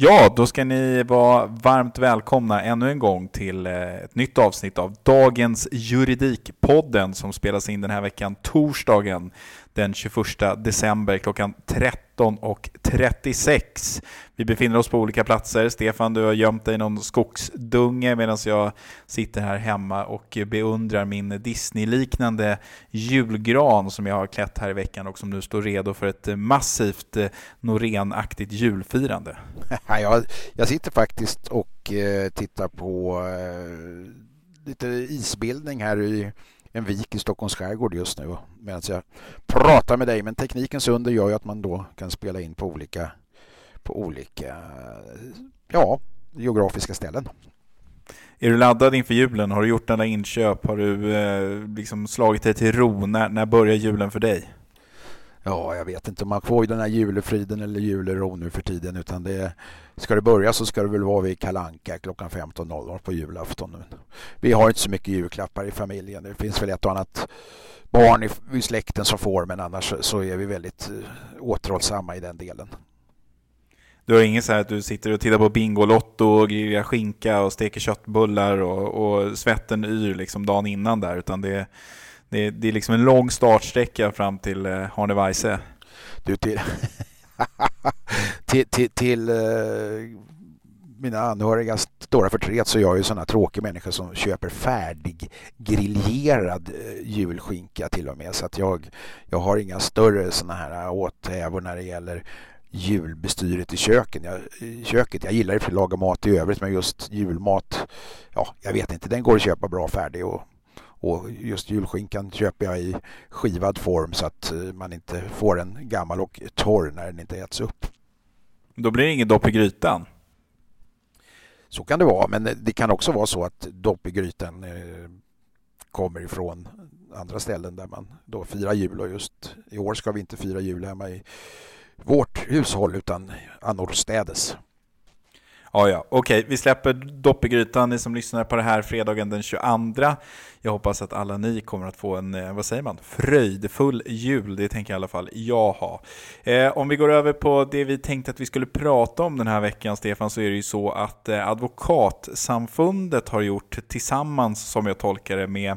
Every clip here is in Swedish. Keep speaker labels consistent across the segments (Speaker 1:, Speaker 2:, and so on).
Speaker 1: Ja, då ska ni vara varmt välkomna ännu en gång till eh, ett nytt avsnitt av dagens Juridikpodden som spelas in den här veckan torsdagen den 21 december klockan 13. 13.36. Vi befinner oss på olika platser. Stefan, du har gömt dig i någon skogsdunge medan jag sitter här hemma och beundrar min Disney-liknande julgran som jag har klätt här i veckan och som nu står redo för ett massivt eh, Norénaktigt julfirande.
Speaker 2: jag, jag sitter faktiskt och eh, tittar på eh, lite isbildning här i en vik i Stockholms skärgård just nu medan jag pratar med dig. Men teknikens under gör ju att man då kan spela in på olika, på olika ja, geografiska ställen.
Speaker 1: Är du laddad inför julen? Har du gjort alla inköp? Har du eh, liksom slagit dig till ro? När, när börjar julen för dig?
Speaker 2: Ja, jag vet inte om man får den här julefriden eller julero nu för tiden utan det ska det börja så ska det väl vara vid Kalanka klockan 15.00 på julafton. Vi har inte så mycket julklappar i familjen. Det finns väl ett och annat barn i, i släkten som får men annars så är vi väldigt uh, återhållsamma i den delen.
Speaker 1: Du har inget så här att du sitter och tittar på Bingolotto och grillar skinka och steker köttbullar och, och svetten yr liksom dagen innan där utan det är det, det är liksom en lång startsträcka fram till eh, Arne Weise.
Speaker 2: Du, till, till, till, till eh, mina anhörigas stora förtret så är jag ju sådana tråkiga människor som köper färdig griljerad eh, julskinka till och med. Så att jag, jag har inga större sådana här åthävor när det gäller julbestyret i köken. Jag, köket. Jag gillar att laga mat i övrigt men just julmat, ja jag vet inte, den går att köpa bra färdig och och just julskinkan köper jag i skivad form så att eh, man inte får en gammal och torr när den inte äts upp.
Speaker 1: Då blir det inget dopp i grytan?
Speaker 2: Så kan det vara, men det kan också vara så att dopp i grytan eh, kommer ifrån andra ställen där man då firar jul och just i år ska vi inte fira jul hemma i vårt hushåll utan annorstädes.
Speaker 1: Ja, ja. Okej, vi släpper dopp i grytan, ni som lyssnar på det här fredagen den 22. Jag hoppas att alla ni kommer att få en, eh, vad säger man, fröjdfull jul. Det tänker i alla fall jag ha. Eh, om vi går över på det vi tänkte att vi skulle prata om den här veckan, Stefan, så är det ju så att eh, Advokatsamfundet har gjort tillsammans, som jag tolkar det, med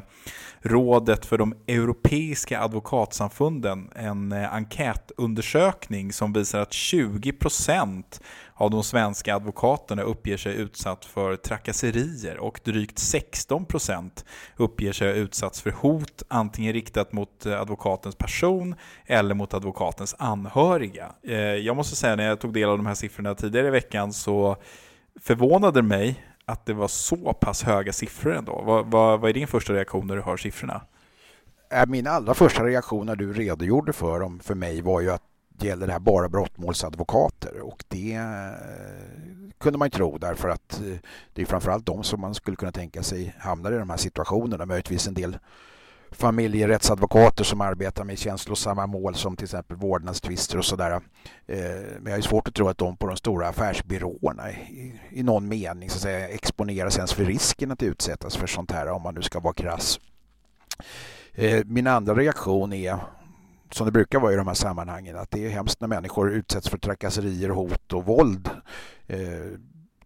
Speaker 1: Rådet för de europeiska advokatsamfunden en eh, enkätundersökning som visar att 20 procent av de svenska advokaterna uppger sig utsatt för trakasserier och drygt 16 uppger sig ha utsatts för hot, antingen riktat mot eh, advokatens person eller mot advokatens anhöriga. Eh, jag måste säga när jag tog del av de här siffrorna tidigare i veckan så förvånade det mig att det var så pass höga siffror ändå. Vad, vad, vad är din första reaktion när du hör siffrorna?
Speaker 2: Äh, min allra första reaktion när du redogjorde för dem för mig var ju att gäller det här bara brottmålsadvokater och det eh, kunde man ju tro därför att eh, det är framförallt de som man skulle kunna tänka sig hamnar i de här situationerna. Möjligtvis en del familjerättsadvokater som arbetar med känslosamma mål som till exempel vårdnadstvister och sådär. Eh, men jag har svårt att tro att de på de stora affärsbyråerna i, någon mening så att säga, exponeras ens för risken att utsättas för sånt här om man nu ska vara krass. Min andra reaktion är som det brukar vara i de här sammanhangen att det är hemskt när människor utsätts för trakasserier, hot och våld. Eh,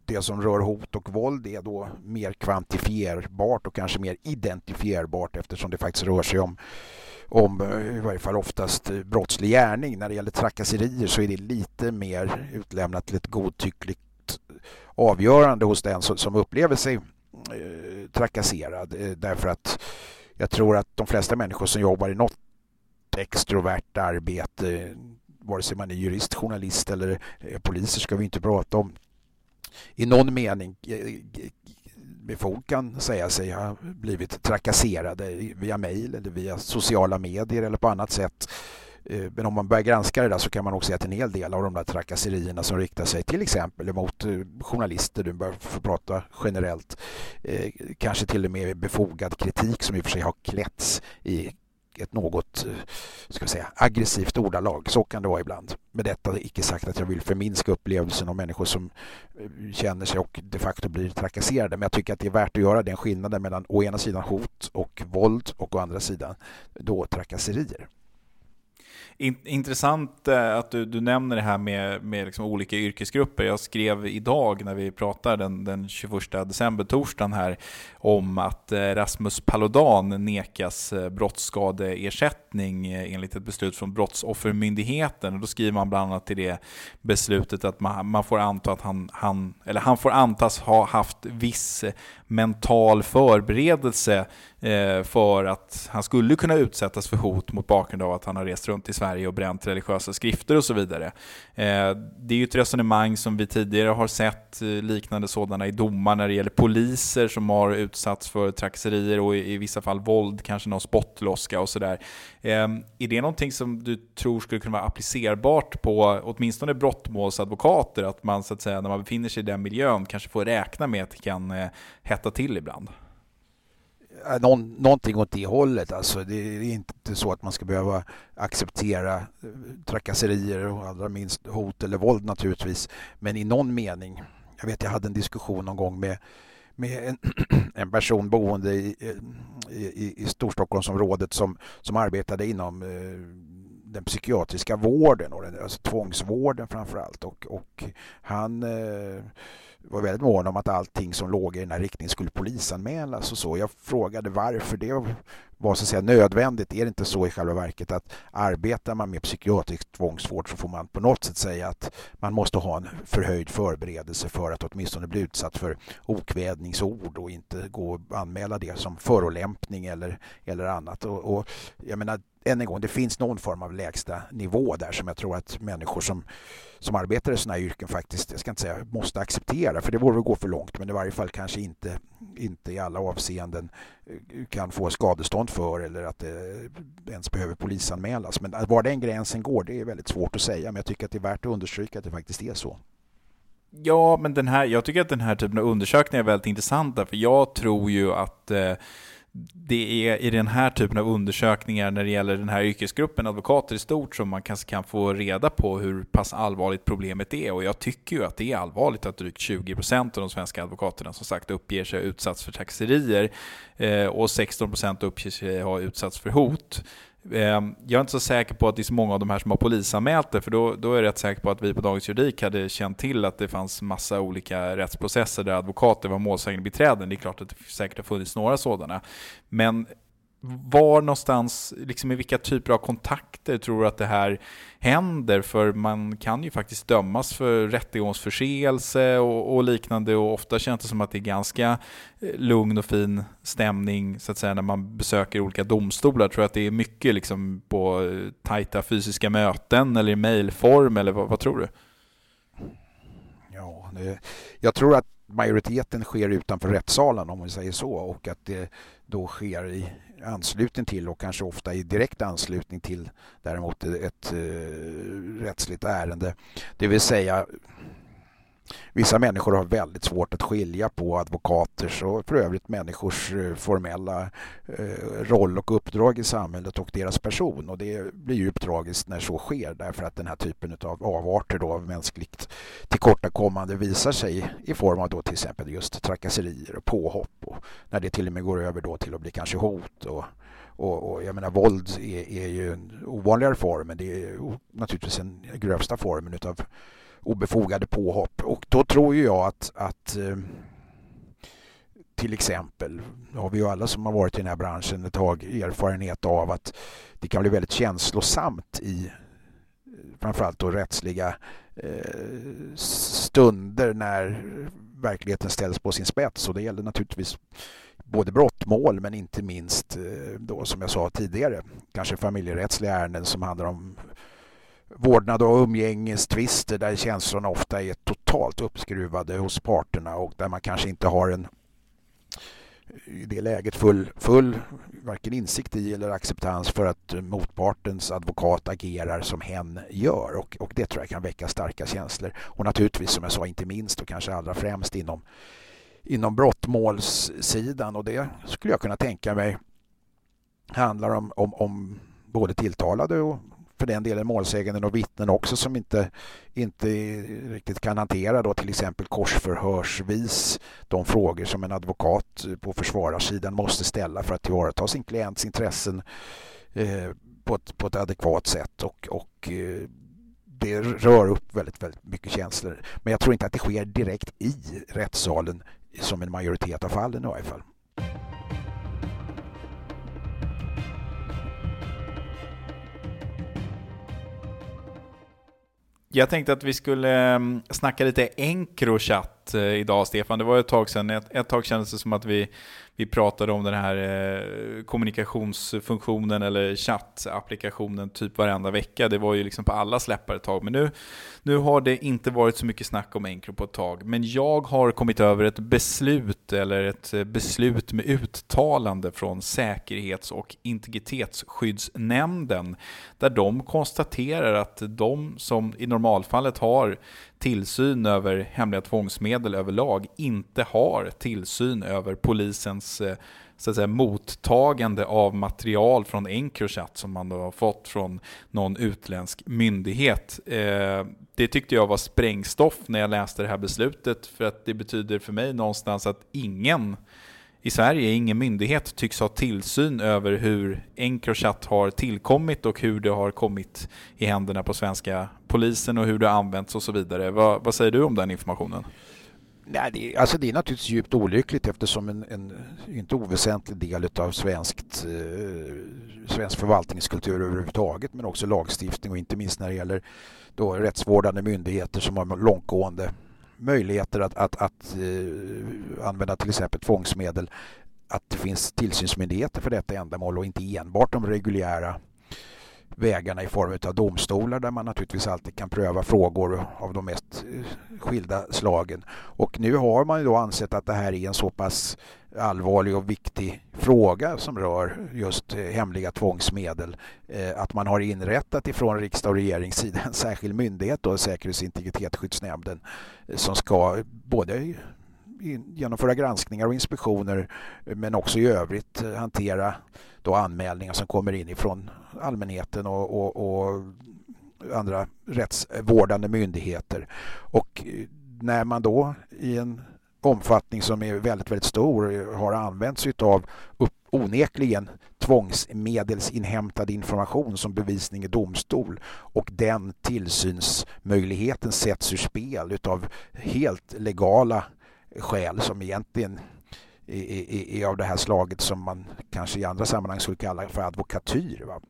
Speaker 2: det som rör hot och våld är då mer kvantifierbart och kanske mer identifierbart eftersom det faktiskt rör sig om om eh, i varje fall oftast eh, brottslig gärning. När det gäller trakasserier så är det lite mer utlämnat till ett godtyckligt avgörande hos den som upplever sig trakasserad. Därför att jag tror att de flesta människor som jobbar i något extrovert arbete vare sig man är jurist, journalist eller poliser ska vi inte prata om i någon mening eh, eh, med fog kan säga sig ha blivit trakasserade via mejl eller via sociala medier eller på annat sätt. Eh, men om man börjar granska det där så kan man också se att en hel del av de där trakasserierna som riktar sig till exempel mot journalister, du börjar få prata generellt, kanske till och med befogad kritik som i och för sig har klätts i ett något eh, ska säga, aggressivt ordalag. Så kan det vara ibland. Med detta icke sagt att jag vill förminska upplevelsen av människor som eh, känner sig och de facto blir trakasserade. Men jag tycker att det är värt att göra den skillnaden mellan å ena sidan hot och våld och å andra sidan då trakasserier.
Speaker 1: Intressant eh, att du, du nämner det här med, med liksom olika yrkesgrupper. Jag skrev idag när vi pratade den, den 21 december, torsdagen här, om att eh, Rasmus Paludan nekas eh, brottsskadeersättning enligt ett beslut från Brottsoffermyndigheten. Och då skriver man bland annat till det beslutet att man, man får anta att han, han, eller han får antas ha haft viss mental förberedelse Eh, för att han skulle kunna utsättas för hot mot bakgrund av att han har rest runt i Sverige och bränt religiösa skrifter och så vidare. Eh, det är ju ett resonemang som vi tidigare har sett eh, liknande sådana i domar när det gäller poliser som har utsatts för trakasserier och i vissa fall våld, kanske någon spottloska och sådär. Ehm, är det någonting som du tror skulle kunna vara applicerbart på åtminstone brottmålsadvokater? Att man så att säga när man befinner sig i den miljön kanske får räkna med att det kan eh, hetta till ibland?
Speaker 2: Eh, någon, någonting åt det hållet. Alltså, det är inte så att man ska behöva acceptera eh, trakasserier och allra minst hot eller våld naturligtvis. Men i någon mening. Jag vet jag hade en diskussion någon gång med, med en, en person boende i, eh, i, i Storstockholmsområdet som, som arbetade inom den psykiatriska vården, och den, alltså tvångsvården framför allt. Och, och han eh, var väldigt mån om att allting som låg i den här riktningen skulle polisanmälas och så. Jag frågade varför det var så att säga nödvändigt. Är det inte så i själva verket att arbetar man med psykiatrisk tvångsvård så får man på något sätt säga att man måste ha en förhöjd förberedelse för att åtminstone bli utsatt för okvädningsord och inte gå och anmäla det som förolämpning eller, eller annat. Och, och jag menar, än en gång, det finns någon form av lägsta nivå där som jag tror att människor som, som arbetar i sådana här yrken faktiskt, jag ska inte säga måste acceptera, för det vore att gå för långt, men i varje fall kanske inte, inte i alla avseenden eh, kan få skadestånd för eller att det ens behöver polisanmälas. Men var den gränsen går, det är väldigt svårt att säga, men jag tycker att det är värt att understryka att det faktiskt är så.
Speaker 1: Ja, men den här, jag tycker att den här typen av undersökningar är väldigt intressanta, för jag tror ju att eh, det är i den här typen av undersökningar när det gäller den här yrkesgruppen advokater i stort som man kanske kan få reda på hur pass allvarligt problemet är. Och jag tycker ju att det är allvarligt att drygt 20% av de svenska advokaterna som sagt uppger sig ha utsatts för taxerier eh, och 16% uppger sig ha utsatts för hot. Ehm, jag är inte så säker på att det är så många av de här som har polisanmält det, för då, då är jag rätt säker på att vi på Dagens Juridik hade känt till att det fanns massa olika rättsprocesser där advokater var målsägande biträden. Det är klart att det säkert har funnits några sådana. Men var någonstans, liksom i vilka typer av kontakter tror du att det här händer? För man kan ju faktiskt dömas för rättegångsförseelse och, och, liknande och ofta känns det som att det är ganska eh, lugn och fin stämning så att säga när man besöker olika domstolar. Tror du att det är mycket liksom på eh, tajta fysiska möten eller i mejlform eller vad, vad, tror du?
Speaker 2: Ja, det, jag tror att majoriteten sker utanför rättssalen om vi säger så och att det då sker i anslutning till och kanske ofta i direkt anslutning till däremot ett eh, rättsligt ärende. Det vill säga Vissa människor har väldigt svårt att skilja på advokaters och för övrigt människors eh, formella eh, roll och uppdrag i samhället och deras person. Och det blir djupt tragiskt när så sker därför att den här typen av avarter då av mänskligt tillkortakommande visar sig i form av då till exempel just trakasserier och påhopp och när det till och med går över då till att bli kanske hot och och, och, jag menar våld är, är ju en ovanligare form men det är naturligtvis den grövsta formen utav obefogade påhopp. Och då tror ju jag att, att eh, till exempel, det har vi ju alla som har varit i den här branschen ett tag erfarenhet av att det kan bli väldigt känslosamt i eh, framförallt då rättsliga eh, stunder när verkligheten ställs på sin spets och det gäller naturligtvis både brottmål men inte minst då som jag sa tidigare kanske familjerättsliga ärenden som handlar om vårdnad och umgängestvister där känslorna ofta är totalt uppskruvade hos parterna och där man kanske inte har en i det läget full, full varken insikt i eller acceptans för att motpartens advokat agerar som hen gör. Och, och det tror jag kan väcka starka känslor. Och naturligtvis som jag sa inte minst och kanske allra främst inom inom brottmålssidan. Och det skulle jag kunna tänka mig handlar om, om, om både tilltalade och för den delen målsäganden och vittnen också som inte, inte riktigt kan hantera då till exempel korsförhörsvis de frågor som en advokat på försvararsidan måste ställa för att tillvarata sin klients intressen eh, på, ett, på ett adekvat sätt och, och eh, det rör upp väldigt, väldigt mycket känslor. Men jag tror inte att det sker direkt i rättssalen som en majoritet av fallen i varje fall.
Speaker 1: Jag tänkte att vi skulle mm, snacka lite Encrochat eh, idag, Stefan. Det var ett tag sedan. Ett, ett tag kändes det som att vi vi pratade om den här eh, kommunikationsfunktionen eller chattapplikationen typ varenda vecka. Det var ju liksom på alla släppare ett tag. Men nu, nu har det inte varit så mycket snack om Encro på ett tag. Men jag har kommit över ett beslut eller ett eh, beslut med uttalande från Säkerhets och integritetsskyddsnämnden där de konstaterar att de som i normalfallet har tillsyn över hemliga tvångsmedel överlag inte har tillsyn över polisens eh, så att säga, mottagande av material från Encrochat som man då har fått från någon utländsk myndighet. Eh, det tyckte jag var sprängstoff när jag läste det här beslutet för att det betyder för mig någonstans att ingen i Sverige, ingen myndighet tycks ha tillsyn över hur Encrochat har tillkommit och hur det har kommit i händerna på svenska polisen och hur det har använts och så vidare. Vad, vad säger du om den informationen?
Speaker 2: Nej, det, alltså det är naturligtvis djupt olyckligt eftersom en, en inte oväsentlig del av svenskt, eh, svensk förvaltningskultur överhuvudtaget men också lagstiftning och inte minst när det gäller då rättsvårdande myndigheter som har långtgående möjligheter att, att, att uh, använda till exempel tvångsmedel att det finns tillsynsmyndigheter för detta ändamål och inte enbart de reguljära vägarna i form av domstolar där man naturligtvis alltid kan pröva frågor av de mest eh, skilda slagen. Och nu har man ju då ansett att det här är en så pass allvarlig och viktig fråga som rör just eh, hemliga tvångsmedel eh, att man har inrättat ifrån riksdag och regerings sida en särskild myndighet, då, Säkerhets och integritetsskyddsnämnden, eh, som ska både genomföra granskningar och inspektioner men också i övrigt hantera då anmälningar som kommer in ifrån allmänheten och, och, och andra rättsvårdande myndigheter. Och när man då i en omfattning som är väldigt, väldigt stor har använts utav onekligen tvångsmedelsinhämtad information som bevisning i domstol och den tillsynsmöjligheten sätts ur spel utav helt legala skäl som egentligen är, är, är av det här slaget som man kanske i andra sammanhang skulle kalla för advokatyr. Va?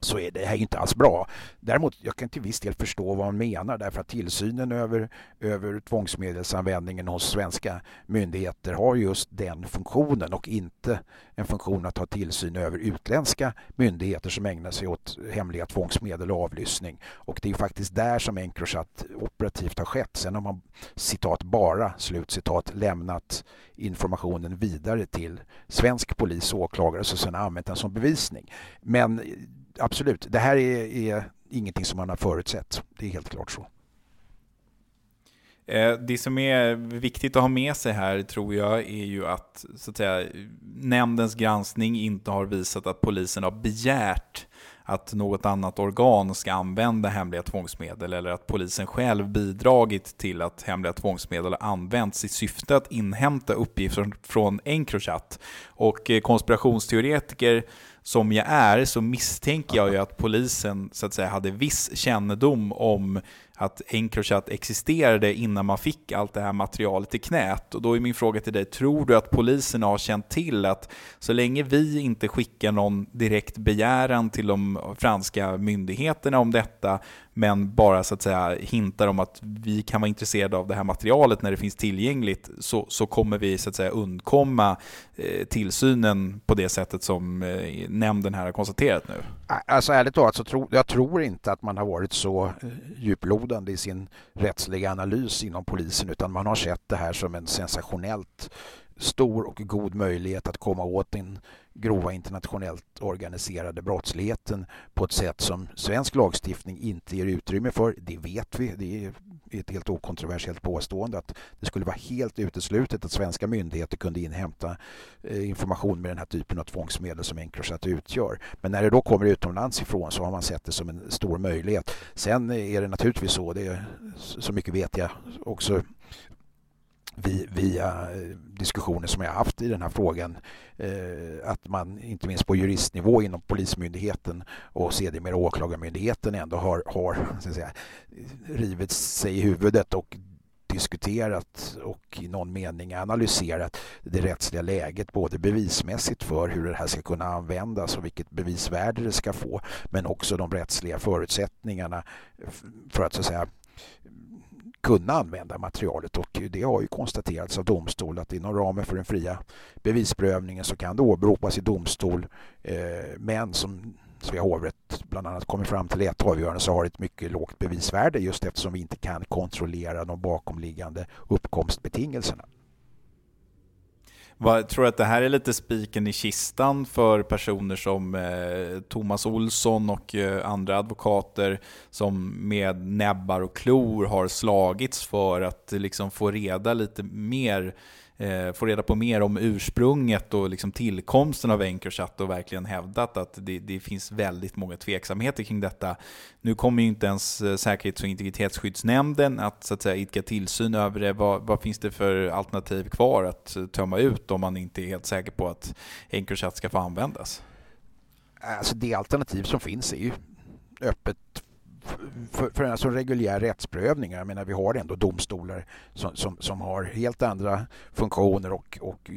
Speaker 2: Så är det här inte alls bra. Däremot, jag kan till viss del förstå vad han menar därför att tillsynen över, över tvångsmedelsanvändningen hos svenska myndigheter har just den funktionen och inte en funktion att ha tillsyn över utländska myndigheter som ägnar sig åt hemliga tvångsmedel och avlyssning. Och det är faktiskt där som Encrochat operativt har skett. Sen har man citat bara, slutcitat, lämnat informationen vidare till svensk polis och åklagare och sen använt den som bevisning. Men absolut, det här är, är ingenting som man har förutsett. Det är helt klart så.
Speaker 1: Eh, det som är viktigt att ha med sig här tror jag är ju att, så att säga, nämndens granskning inte har visat att polisen har begärt att något annat organ ska använda hemliga tvångsmedel eller att polisen själv bidragit till att hemliga tvångsmedel har använts i syfte att inhämta uppgifter från Encrochat. Och eh, konspirationsteoretiker som jag är så misstänker jag ju att polisen så att säga hade viss kännedom om att Encrochat existerade innan man fick allt det här materialet i knät. Och då är min fråga till dig, tror du att polisen har känt till att så länge vi inte skickar någon direkt begäran till de franska myndigheterna om detta, men bara så att säga hintar om att vi kan vara intresserade av det här materialet när det finns tillgängligt, så, så kommer vi så att säga undkomma eh, tillsynen på det sättet som eh, nämnden här har konstaterat nu?
Speaker 2: Alltså ärligt talat så tror jag tror inte att man har varit så eh, djuplodig djuplodande i sin rättsliga analys inom polisen utan man har sett det här som en sensationellt stor och god möjlighet att komma åt den grova internationellt organiserade brottsligheten på ett sätt som svensk lagstiftning inte ger utrymme för. Det vet vi. Det är ett helt okontroversiellt påstående att det skulle vara helt uteslutet att svenska myndigheter kunde inhämta eh, information med den här typen av tvångsmedel som Encrochat utgör. Men när det då kommer utomlands ifrån så har man sett det som en stor möjlighet. Sen är det naturligtvis så, det är, så mycket vet jag också via eh, diskussioner som jag haft i den här frågan eh, att man inte minst på juristnivå inom Polismyndigheten och sedermera Åklagarmyndigheten ändå har, har så säga, rivit sig i huvudet och diskuterat och i någon mening analyserat det rättsliga läget både bevismässigt för hur det här ska kunna användas och vilket bevisvärde det ska få men också de rättsliga förutsättningarna för att så att säga kunna använda materialet och det har ju konstaterats av domstol att inom ramen för den fria bevisprövningen så kan det åberopas i domstol eh, men som Svea hovrätt bland annat kommer fram till ett avgörande så har det ett mycket lågt bevisvärde just eftersom vi inte kan kontrollera de bakomliggande uppkomstbetingelserna.
Speaker 1: Vad, tror du att det här är lite spiken i kistan för personer som eh, Thomas Olsson och eh, andra advokater som med näbbar och klor har slagits för att liksom, få reda lite mer eh, få reda på mer om ursprunget och liksom tillkomsten av Encrochat och verkligen hävdat att det, det, finns väldigt många tveksamheter kring detta. Nu kommer ju inte ens eh, Säkerhets och integritetsskyddsnämnden att, så att säga, idka tillsyn över det. Vad, vad, finns det för alternativ kvar att eh, tömma ut om man inte är helt säker på att Encrochat ska få användas?
Speaker 2: Alltså det alternativ som finns är ju öppet för, för alltså reguljär rättsprövning. Jag menar, vi har ändå domstolar som, som, som har helt andra funktioner och, och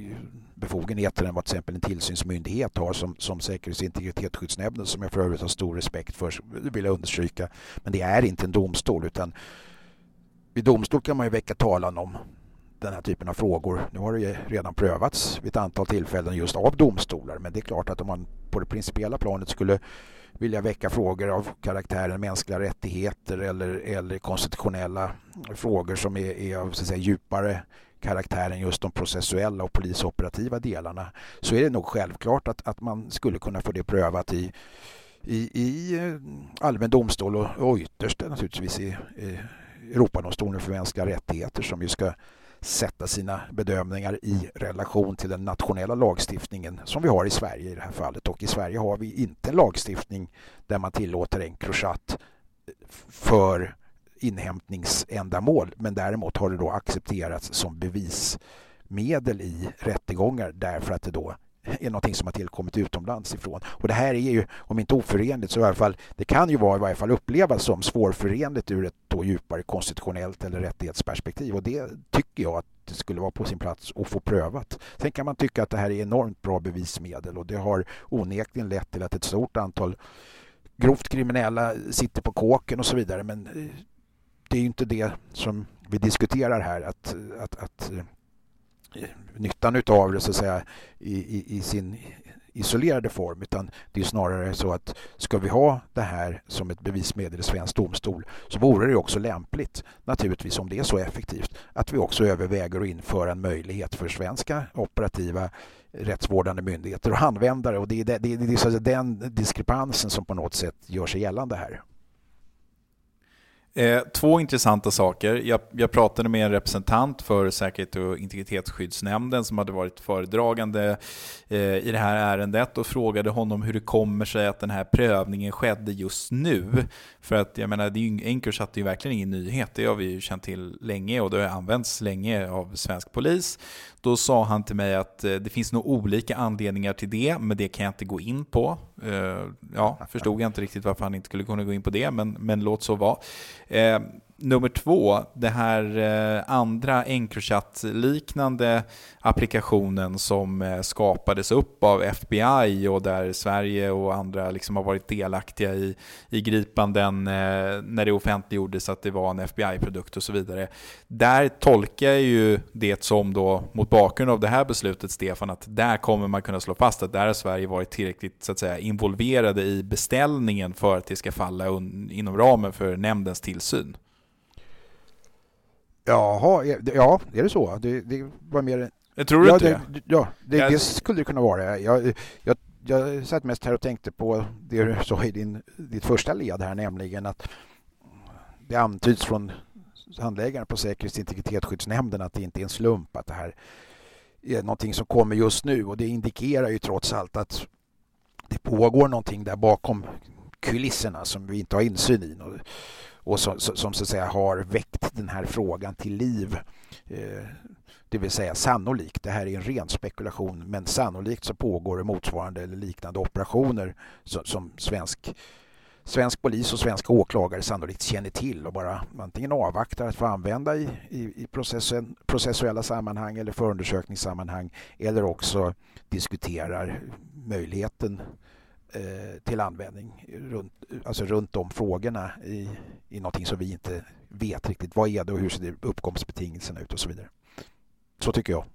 Speaker 2: befogenheter än vad till exempel en tillsynsmyndighet har som, som Säkerhets och integritetsskyddsnämnden som jag för övrigt har stor respekt för, vill jag understryka. Men det är inte en domstol utan vid domstol kan man ju väcka talan om den här typen av frågor. Nu har det redan prövats vid ett antal tillfällen just av domstolar men det är klart att om man på det principiella planet skulle vilja väcka frågor av karaktären mänskliga rättigheter eller, eller konstitutionella frågor som är, är av så att säga, djupare karaktär än just de processuella och polisoperativa delarna så är det nog självklart att, att man skulle kunna få det prövat i, i, i eh, allmän domstol och, och ytterst naturligtvis i, i Europadomstolen för mänskliga rättigheter som ju ska sätta sina bedömningar i relation till den nationella lagstiftningen som vi har i Sverige i det här fallet. Och i Sverige har vi inte en lagstiftning där man tillåter Encrochat för inhämtningsändamål men däremot har det då accepterats som bevismedel i rättegångar därför att det då är någonting som har tillkommit utomlands ifrån. Och det här är ju, om inte oförenligt, så i alla fall, det kan ju vara i varje fall upplevas som svårförenligt ur ett då djupare konstitutionellt eller rättighetsperspektiv. Och det tycker jag att det skulle vara på sin plats att få prövat. Sen kan man tycka att det här är enormt bra bevismedel och det har onekligen lett till att ett stort antal grovt kriminella sitter på kåken och så vidare. Men eh, det är ju inte det som vi diskuterar här. Att, att, att eh, nyttan utav det så att säga i, i, i sin isolerade form utan det är snarare så att ska vi ha det här som ett bevismedel i svensk domstol så vore det också lämpligt naturligtvis om det är så effektivt att vi också överväger att införa en möjlighet för svenska operativa rättsvårdande myndigheter och användare och det är, det, det, det är den diskrepansen som på något sätt gör sig gällande här.
Speaker 1: Eh, två intressanta saker. Jag, jag, pratade med en representant för Säkerhet och integritetsskyddsnämnden som hade varit föredragande eh, i det här ärendet och frågade honom hur det kommer sig att den här prövningen skedde just nu. För att jag menar, Encrochat är ju verkligen ingen nyhet. Det har vi ju känt till länge och det har använts länge av svensk polis. Då sa han till mig att eh, det finns nog olika anledningar till det, men det kan jag inte gå in på. Eh, ja, förstod jag inte riktigt varför han inte skulle kunna gå in på det, men, men låt så vara. Eh, nummer två, det här eh, andra Encrochat-liknande applikationen som eh, skapades upp av FBI och där Sverige och andra liksom har varit delaktiga i, i gripanden eh, när det offentliggjordes att det var en FBI-produkt och så vidare. Där tolkar jag ju det som då, mot bakgrund av det här beslutet Stefan, att där kommer man kunna slå fast att där har Sverige varit tillräckligt så att säga, involverade i beställningen för att det ska falla inom ramen för nämndens tillsyn.
Speaker 2: Jaha, ja, är det så? Det, det var mer...
Speaker 1: Jag tror
Speaker 2: ja,
Speaker 1: inte
Speaker 2: det? det ja, det, jag... det skulle det kunna vara. Jag, jag, jag satt mest här och tänkte på det du sa i din, ditt första led här, nämligen att det antyds från handläggaren på Säkerhets och integritetsskyddsnämnden att det inte är en slump att det här är någonting som kommer just nu och det indikerar ju trots allt att det pågår någonting där bakom kulisserna som vi inte har insyn i och som, som så att säga har väckt den här frågan till liv. Eh, det vill säga sannolikt, det här är en ren spekulation, men sannolikt så pågår det motsvarande eller liknande operationer som, som svensk, svensk polis och svenska åklagare sannolikt känner till och bara antingen avvaktar att få använda i, i, i processen, processuella sammanhang eller förundersökningssammanhang eller också diskuterar möjligheten Eh, Eh, till användning runt, alltså runt de frågorna i, i någonting som vi inte vet riktigt. Vad är det och hur ser uppkomstbetingelserna ut och så vidare. Så tycker jag.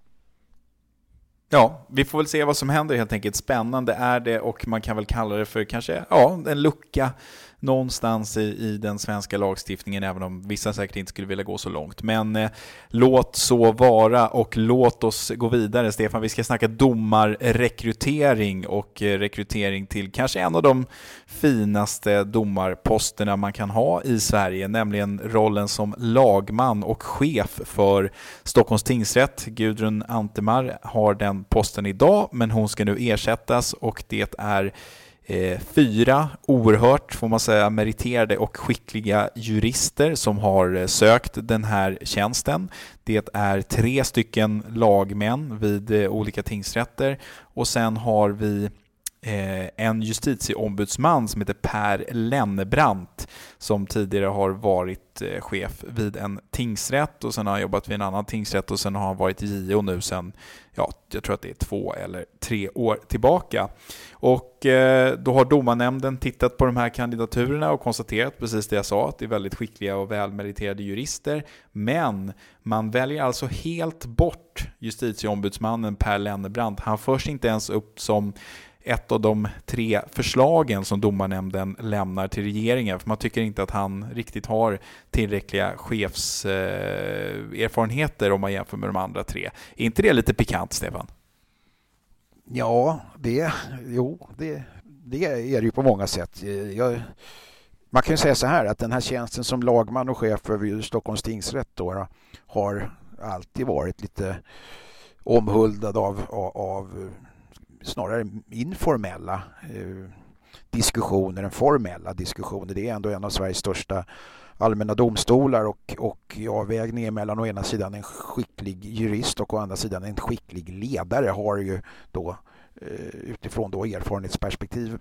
Speaker 1: Ja, vi får väl se vad som händer helt enkelt. Spännande är det och man kan väl kalla det för kanske ja, en lucka någonstans i, i den svenska lagstiftningen, även om vissa säkert inte skulle vilja gå så långt. Men eh, låt så vara och låt oss gå vidare. Stefan, vi ska snacka domarrekrytering och eh, rekrytering till kanske en av de finaste domarposterna man kan ha i Sverige, nämligen rollen som lagman och chef för Stockholms tingsrätt. Gudrun Antemar har den posten idag, men hon ska nu ersättas och det är Eh, fyra oerhört, får man säga, meriterade och skickliga jurister som har eh, sökt den här tjänsten. Det är tre stycken lagmän vid eh, olika tingsrätter och sen har vi Eh, en justitieombudsman som heter Per Lennebrant som tidigare har varit eh, chef vid en tingsrätt och sen har han jobbat vid en annan tingsrätt och sen har han varit JO nu sen, ja, jag tror att det är två eller tre år tillbaka. Och eh, då har domarnämnden tittat på de här kandidaturerna och konstaterat precis det jag sa, att det är väldigt skickliga och välmeriterade jurister. Men man väljer alltså helt bort justitieombudsmannen Per Lennebrant. Han förs inte ens upp som ett av de tre förslagen som domarnämnden lämnar till regeringen. För man tycker inte att han riktigt har tillräckliga chefserfarenheter eh, om man jämför med de andra tre. Är inte det lite pikant, Stefan?
Speaker 2: Ja, det, jo, det, det är det ju på många sätt. Jag, man kan ju säga så här att den här tjänsten som lagman och chef över Stockholms tingsrätt då, har alltid varit lite omhuldad av, av, av snarare informella eh, diskussioner än formella diskussioner. Det är ändå en av Sveriges största allmänna domstolar och, och avvägningen mellan å ena sidan en skicklig jurist och å andra sidan en skicklig ledare har ju då eh, utifrån då erfarenhetsperspektiv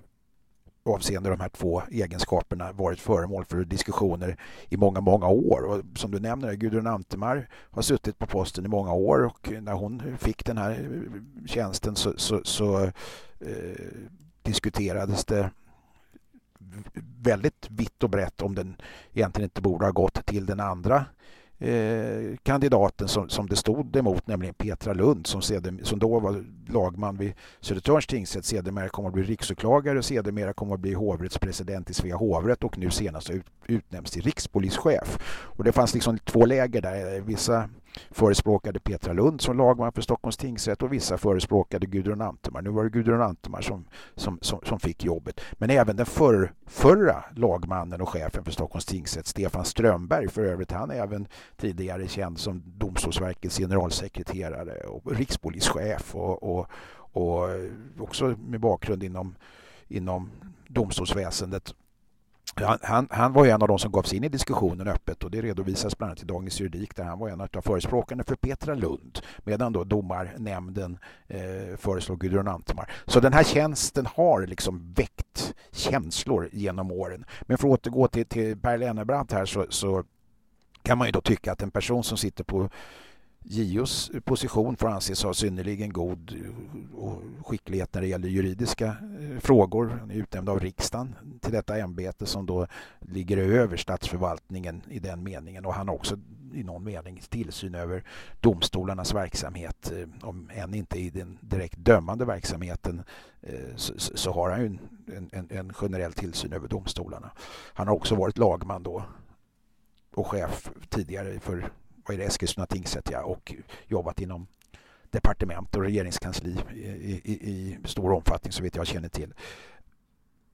Speaker 2: avseende de här två egenskaperna varit föremål för diskussioner i många, många år. Och som du nämner, Gudrun Antemar har suttit på posten i många år och när hon fick den här tjänsten så, så, så eh, diskuterades det väldigt vitt och brett om den egentligen inte borde ha gått till den andra eh, kandidaten som, som det stod emot, nämligen Petra Lund som, sedem, som då var lagman vid Södertörns tingsrätt, sedermera kommer att bli riksåklagare och sedermera kommer att bli hovrättspresident i Svea hovrätt och nu senast ut, utnämns till rikspolischef. Och det fanns liksom två läger där. Vissa förespråkade Petra Lund som lagman för Stockholms tingsrätt och vissa förespråkade Gudrun Antemar. Nu var det Gudrun Antemar som, som, som, som fick jobbet. Men även den för, förra lagmannen och chefen för Stockholms tingsrätt, Stefan Strömberg, för övrigt han är även tidigare känd som Domstolsverkets generalsekreterare och rikspolischef och, och, och också med bakgrund inom, inom domstolsväsendet han, han, han, var en av de som gav sig in i diskussionen öppet och det redovisas bland annat i Dagens Juridik där han var en av förespråkarna för Petra Lund medan då domarnämnden eh, föreslog Gudrun Antemar. Så den här tjänsten har liksom väckt känslor genom åren. Men för att återgå till, till Per Lennerbrant här så, så kan man ju då tycka att en person som sitter på JOs position får anses ha synnerligen god skicklighet när det gäller juridiska eh, frågor. Han är utnämnd av riksdagen till detta ämbete som då ligger över statsförvaltningen i den meningen och han har också i någon mening tillsyn över domstolarnas verksamhet. Eh, om än inte i den direkt dömande verksamheten eh, så, så har han ju en, en, en generell tillsyn över domstolarna. Han har också varit lagman då och chef tidigare för vad är det, Eskilstuna tingsrätt ja, och jobbat inom departement och regeringskansli i, i, i stor omfattning så vet jag känner till.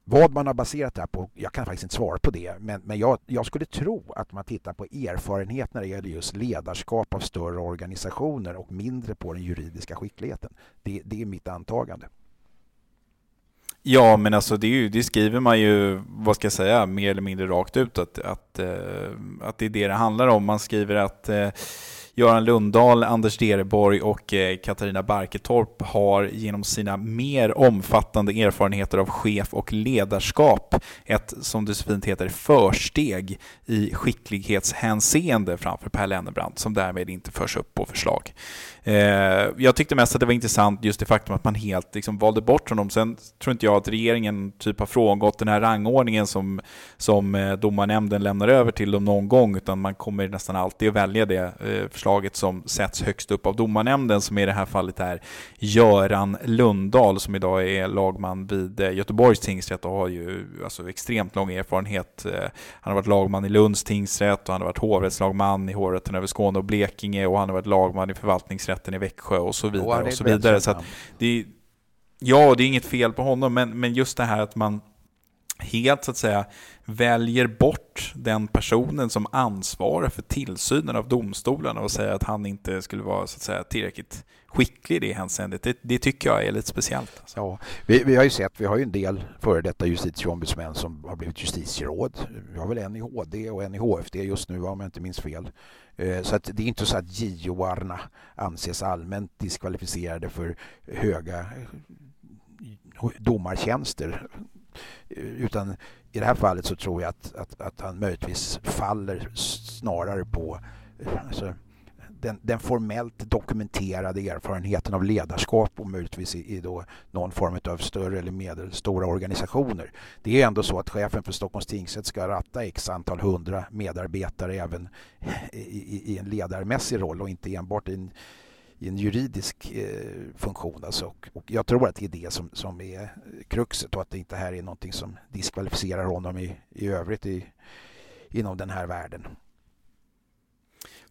Speaker 2: Vad man har baserat det här på, jag kan faktiskt inte svara på det, men, men jag, jag, skulle tro att man tittar på erfarenhet när det gäller just ledarskap av större organisationer och mindre på den juridiska skickligheten. Det, det är mitt antagande.
Speaker 1: Ja, men alltså det, ju, det, skriver man ju, vad ska jag säga, mer eller mindre rakt ut att, att, Eh, att det är det det handlar om. Man skriver att eh, Göran Lundahl, Anders Dereborg och eh, Katarina Barketorp har genom sina mer omfattande erfarenheter av chef och ledarskap ett, som det så fint heter, försteg i skicklighetshänseende framför Per Lennerbrant som därmed inte förs upp på förslag. Jag tyckte mest att det var intressant just det faktum att man helt liksom valde bort honom. Sen tror inte jag att regeringen typ har frångått den här rangordningen som, som domarnämnden domarnämnden lämnar över till dem någon gång, utan man kommer nästan alltid att välja det eh, förslaget som sätts högst upp av domarnämnden, som i det här fallet är Göran Lundahl, som idag är lagman vid Göteborgs tingsrätt och har ju alltså extremt lång erfarenhet. Han har varit lagman i Lunds tingsrätt och han har varit hovrättslagman i hovrätten över Skåne och Blekinge och han har varit lagman i förvaltningsrätten i Växjö och så vidare. Och så vidare. Så det, ja, det är inget fel på honom, men, men just det här att man helt så att säga väljer bort den personen som ansvarar för tillsynen av domstolarna och säger att han inte skulle vara så att säga tillräckligt skicklig i det hänseendet. Det, det tycker jag är lite speciellt. Alltså.
Speaker 2: Ja, vi, vi, har ju sett, vi har ju en del före detta justitieombudsmän som har blivit justitieråd. Vi har väl en i HD och en i HFD just nu om jag inte minns fel. Eh, så att det är inte så att JO-arna anses allmänt diskvalificerade för höga eh, domartjänster. Utan i det här fallet så tror jag att, att, att han möjligtvis faller snarare på alltså, den, den, formellt dokumenterade erfarenheten av ledarskap och möjligtvis i, i då någon form av större eller medelstora organisationer. Det är ändå så att chefen för Stockholms tingsrätt ska ratta x antal hundra medarbetare även i, i, i en ledarmässig roll och inte enbart i en, i en juridisk eh, funktion. Alltså. Och, och, jag tror att det är det som, som är kruxet och att det inte här är någonting som diskvalificerar honom i, i övrigt i, inom den här världen.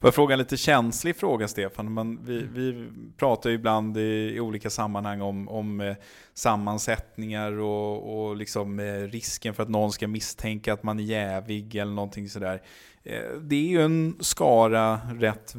Speaker 1: Får jag fråga en lite känslig fråga, Stefan? Man, vi, vi pratar ju ibland i, i, olika sammanhang om, om eh, sammansättningar och, och liksom, eh, risken för att någon ska misstänka att man är jävig eller någonting sådär. Eh, det är ju en skara rätt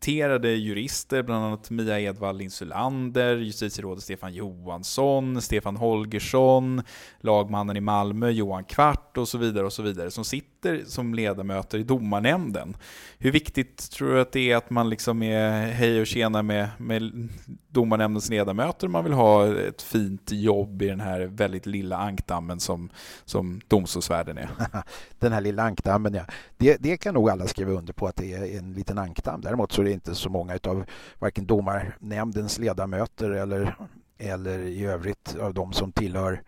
Speaker 1: välmeriterade jurister, bland annat Mia Edvall Insulander, justitierådet Stefan Johansson, Stefan Holgersson, lagmannen i Malmö Johan Kvart och så vidare och så vidare som sitter som ledamöter i domarnämnden. Hur viktigt tror du att det är att man liksom är hej och tjena med, med domarnämndens ledamöter om man vill ha ett fint jobb i den här väldigt lilla ankdammen som, som domstolsvärlden är?
Speaker 2: den här lilla ankdammen ja. Det, det kan nog alla skriva under på att det är en liten ankdamm. Däremot så är inte så många av varken domarnämndens ledamöter eller, eller i övrigt av de som tillhör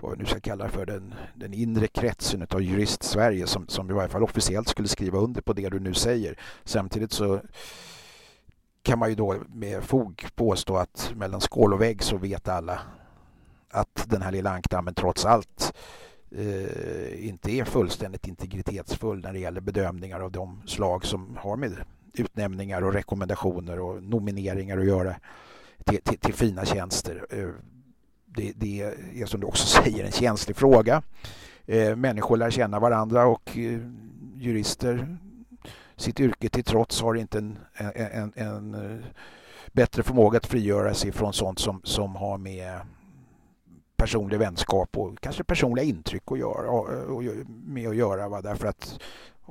Speaker 2: vad vi nu ska kalla för den, den inre kretsen av jurist-Sverige som, som i varje fall officiellt skulle skriva under på det du nu säger. Samtidigt så kan man ju då med fog påstå att mellan skål och vägg så vet alla att den här lilla ankdammen trots allt eh, inte är fullständigt integritetsfull när det gäller bedömningar av de slag som har med utnämningar och rekommendationer och nomineringar att göra till, till, till fina tjänster. Eh, det, det, är som du också säger en känslig fråga. Eh, människor lär känna varandra och eh, jurister sitt yrke till trots har inte en, en, en, en bättre förmåga att frigöra sig från sånt som, som har med personlig vänskap och kanske personliga intryck att göra, och med att göra. Va? Därför att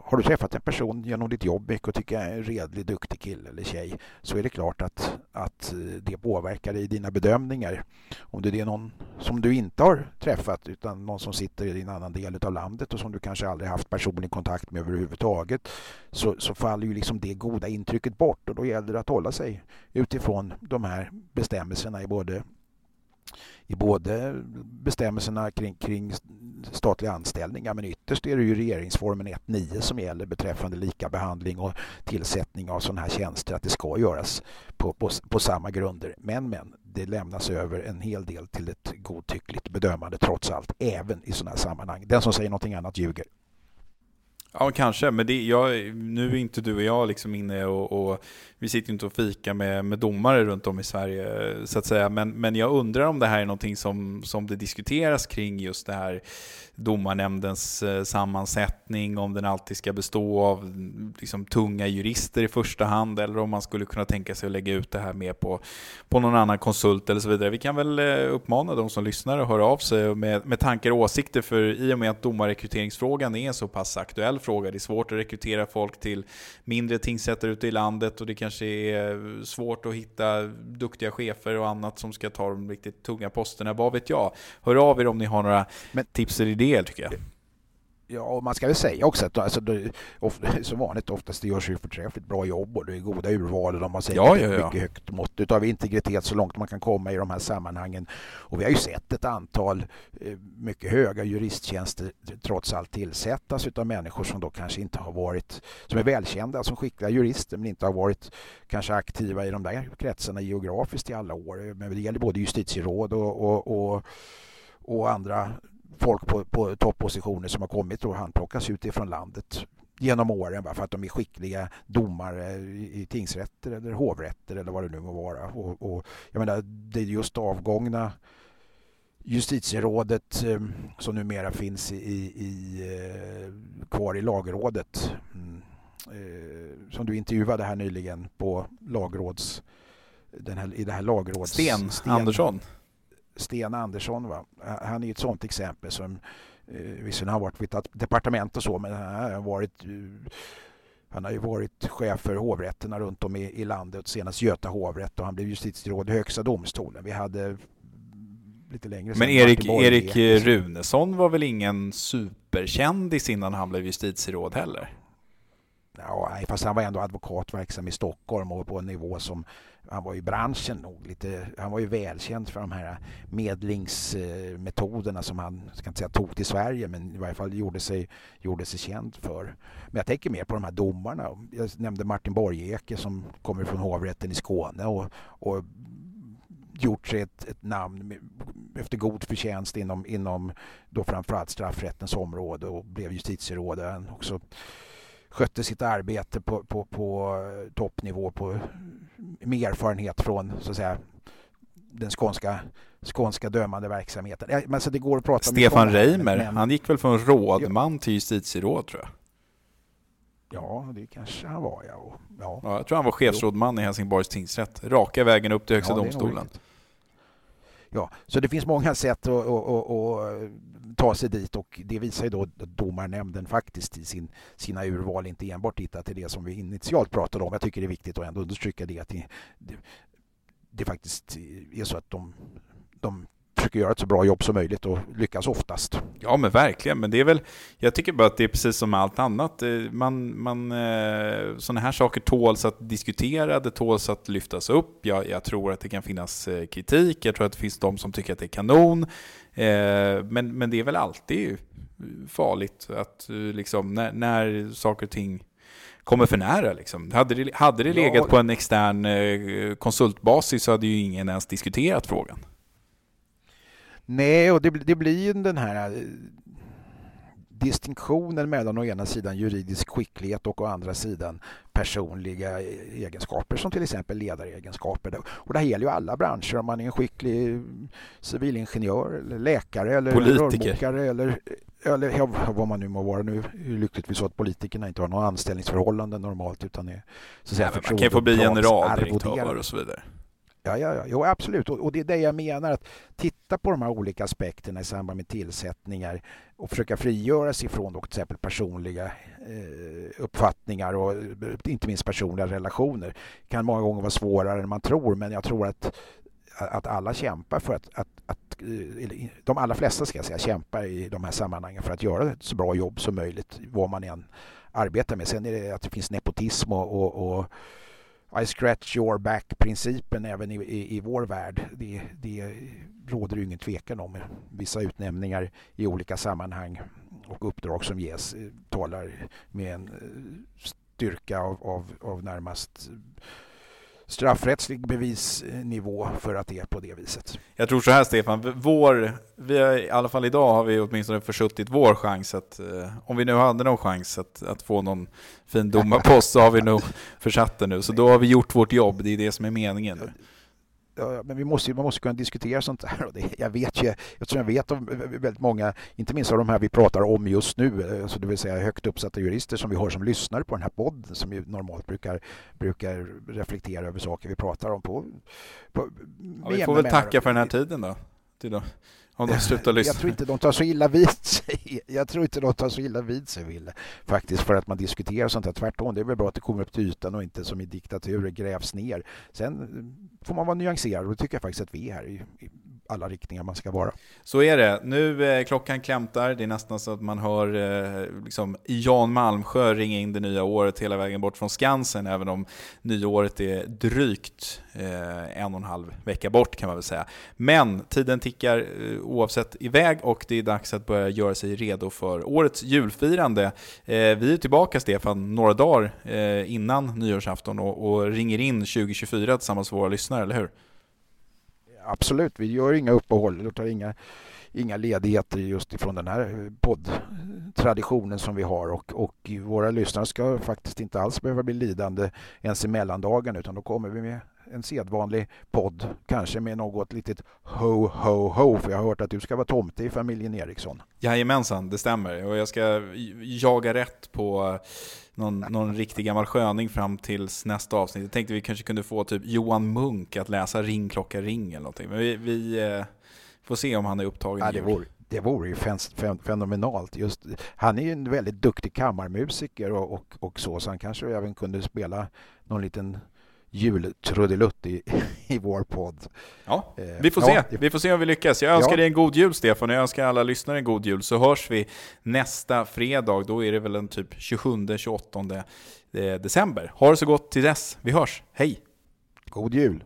Speaker 2: har du träffat en person genom ditt jobb och tycker är en redlig, duktig kille eller tjej så är det klart att, att eh, det påverkar dig i dina bedömningar. Om det är någon som du inte har träffat utan någon som sitter i en annan del av landet och som du kanske aldrig haft personlig kontakt med överhuvudtaget så, så faller ju liksom det goda intrycket bort och då gäller det att hålla sig utifrån de här bestämmelserna i både i både bestämmelserna kring, kring statliga anställningar men ytterst är det ju regeringsformen 1.9 som gäller beträffande likabehandling och tillsättning av sådana här tjänster att det ska göras på, på, på samma grunder. Men, men det lämnas över en hel del till ett godtyckligt bedömande trots allt, även i sådana här sammanhang. Den som säger någonting annat ljuger.
Speaker 1: Ja, kanske. Men det, jag, nu är inte du och jag liksom inne och, och vi sitter inte och fikar med, med domare runt om i Sverige så att säga. Men, men jag undrar om det här är någonting som, som det diskuteras kring just det här domarnämndens eh, sammansättning, om den alltid ska bestå av liksom, tunga jurister i första hand eller om man skulle kunna tänka sig att lägga ut det här mer på, på någon annan konsult eller så vidare. Vi kan väl eh, uppmana de som lyssnar att höra av sig med, med tankar och åsikter för i och med att domarrekryteringsfrågan är så pass aktuell fråga. Det är svårt att rekrytera folk till mindre tingsrätter ute i landet och det kanske är svårt att hitta duktiga chefer och annat som ska ta de riktigt tunga posterna. Vad vet jag? Hör av er om ni har några Men, tips eller idéer tycker jag.
Speaker 2: Ja, och man ska väl säga också att alltså, det, ofta, som vanligt oftast det görs ju förträffligt bra jobb och det är goda urval och de har säkert ja, ja, ja. mycket högt mått av integritet så långt man kan komma i de här sammanhangen. Och vi har ju sett ett antal eh, mycket höga juristtjänster trots allt tillsättas av människor som då kanske inte har varit, som är välkända som skickliga jurister men inte har varit kanske aktiva i de där kretsarna geografiskt i alla år. Men det gäller både justitieråd och, och, och, och andra folk på, på toppositioner som har kommit och handplockas utifrån landet genom åren för att de är skickliga domare i tingsrätter eller hovrätter eller vad det nu må vara. Och, och jag menar, det är just avgångna justitierådet eh, som numera finns i, i, eh, kvar i lagrådet mm, eh, som du intervjuade här nyligen på lagråds den här, i det här lagråds...
Speaker 1: Sten, Sten Andersson.
Speaker 2: Sten Andersson. Va? Han är ett sånt exempel som eh, visserligen har varit vid ett departement och så men han har varit eh, han har ju varit chef för hovrätterna runt om i, i landet, senast Göta hovrätt och han blev justitieråd i Högsta domstolen. Vi hade lite längre
Speaker 1: Men Erik, Erik Runesson var väl ingen superkändis innan han blev justitieråd heller?
Speaker 2: Ja, fast han var ändå advokat verksam i Stockholm och på en nivå som han var i branschen nog lite, han var ju välkänd för de här medlingsmetoderna som han, jag ska inte säga tog till Sverige, men i varje fall gjorde sig, gjorde sig känd för. Men jag tänker mer på de här domarna. Jag nämnde Martin Borgeke som kommer från hovrätten i Skåne och, och gjort sig ett, ett, namn efter god förtjänst inom, inom då framförallt straffrättens område och blev justitieråd. Han också skötte sitt arbete på, på, på toppnivå på, med erfarenhet från så att säga, den skånska, skånska dömande verksamheten. Men så alltså, det går att prata
Speaker 1: Stefan Reimer, men, han gick väl från rådman till justitieråd tror jag?
Speaker 2: Ja, det kanske han var ja.
Speaker 1: ja. ja jag tror han var chefsrådman i Helsingborgs tingsrätt. Raka vägen upp till Högsta ja, domstolen.
Speaker 2: Ja, så det finns många sätt att, att, att, att ta sig dit och det visar ju då att domarnämnden faktiskt i sin, sina urval inte enbart tittar till det som vi initialt pratade om. Jag tycker det är viktigt att ändå understryka det att det, det, det faktiskt är så att de, de försöker göra ett så bra jobb som möjligt och lyckas oftast.
Speaker 1: Ja men verkligen, men det är väl, jag tycker bara att det är precis som allt annat. Eh, man, man, eh, sådana här saker tåls att diskutera, det tåls att lyftas upp. Jag, jag tror att det kan finnas eh, kritik, jag tror att det finns de som tycker att det är kanon. Men, men det är väl alltid farligt att liksom, när, när saker och ting kommer för nära. Liksom. Hade det, hade det legat ja. på en extern konsultbasis så hade ju ingen ens diskuterat frågan.
Speaker 2: Nej, och det, det blir ju den här eh, distinktionen mellan å ena sidan juridisk skicklighet och å andra sidan personliga egenskaper som till exempel ledaregenskaper. Och det här gäller ju alla branscher. Om man är en skicklig civilingenjör, eller läkare eller rörmokare eller, eller ja, vad man nu må vara. Nu är lyckligtvis så att politikerna inte har några anställningsförhållanden normalt utan är så att säga,
Speaker 1: ja, Man kan få bli generaldirektör och så vidare.
Speaker 2: Ja, ja, ja. Jo, absolut. Och, och, det är det jag menar. att Titta på de här olika aspekterna i samband med tillsättningar och försöka frigöra sig från då, till exempel personliga eh, uppfattningar och eh, inte minst personliga relationer. Det kan många gånger vara svårare än man tror men jag tror att, att alla kämpar för att, att, att eh, de allra flesta ska jag säga, kämpar i de här sammanhangen för att göra ett så bra jobb som möjligt vad man än arbetar med. Sen är det att det finns nepotism och, och, och i scratch your back-principen även i, i, i, vår värld. Det, det råder ju ingen tvekan om. Vissa utnämningar i olika sammanhang och uppdrag som ges eh, talar med en eh, styrka av, av, av närmast straffrättslig bevisnivå för att det är på det viset.
Speaker 1: Jag tror så här Stefan, vår, vi har, i alla fall idag har vi åtminstone försuttit vår chans att, eh, om vi nu hade någon chans att, att få någon fin domarpost så har vi nog försatt det nu. Så då har vi gjort vårt jobb, det är det som är meningen.
Speaker 2: Ja, men vi måste, man måste kunna diskutera sånt här. Jag vet ju, eftersom jag vet om väldigt många, inte minst av de här vi pratar om just nu, alltså det vill säga högt uppsatta jurister som vi har som lyssnar på den här podden som ju normalt brukar, brukar reflektera över saker vi pratar om. På, på
Speaker 1: ja, vi får väl tacka för den här tiden då. Till då. Om de slutar lyssna.
Speaker 2: Jag tror inte de tar så illa vid sig. Jag tror inte de tar så illa vid sig, Ville. Faktiskt för att man diskuterar sånt här. Tvärtom, det är väl bra att det kommer upp till ytan och inte som i diktaturer grävs ner. Sen får man vara nyanserad och det tycker jag faktiskt att vi är här alla riktningar man ska vara.
Speaker 1: Så är det. Nu är eh, klockan klämtar. Det är nästan så att man hör eh, liksom, Jan Malmsjö ringa in det nya året hela vägen bort från Skansen, även om nyåret är drygt eh, en och en halv vecka bort kan man väl säga. Men tiden tickar eh, oavsett iväg och det är dags att börja göra sig redo för årets julfirande. Eh, vi är tillbaka, Stefan, några dagar eh, innan nyårsafton och, och ringer in 2024 tillsammans med våra lyssnare, eller hur?
Speaker 2: Absolut, vi gör inga uppehåll vi tar inga, inga ledigheter just ifrån den här eh, poddtraditionen som vi har. Och, och våra lyssnare ska faktiskt inte alls behöva bli lidande ens i mellandagen utan då kommer vi med en sedvanlig podd, kanske med något litet ho, ho, ho, för jag har hört att du ska vara tomte i familjen Eriksson.
Speaker 1: Jajamensan, det stämmer. Och jag ska jaga rätt på någon, någon riktig gammal sköning fram tills nästa avsnitt. Jag tänkte vi kanske kunde få typ Johan Munk att läsa Ring klocka ring eller någonting. Men vi, vi eh, får se om han är upptagen.
Speaker 2: Ja, det, vore, det vore ju fenomenalt. Just, han är ju en väldigt duktig kammarmusiker och, och, och så, så han kanske även kunde spela någon liten jultrudelutt i, i vår podd.
Speaker 1: Ja, eh, vi får se. Vi får se om vi lyckas. Jag önskar ja. dig en god jul Stefan, och jag önskar alla lyssnare en god jul. Så hörs vi nästa fredag, då är det väl den typ 27-28 eh, december. Ha det så gott till dess. Vi hörs. Hej!
Speaker 2: God jul!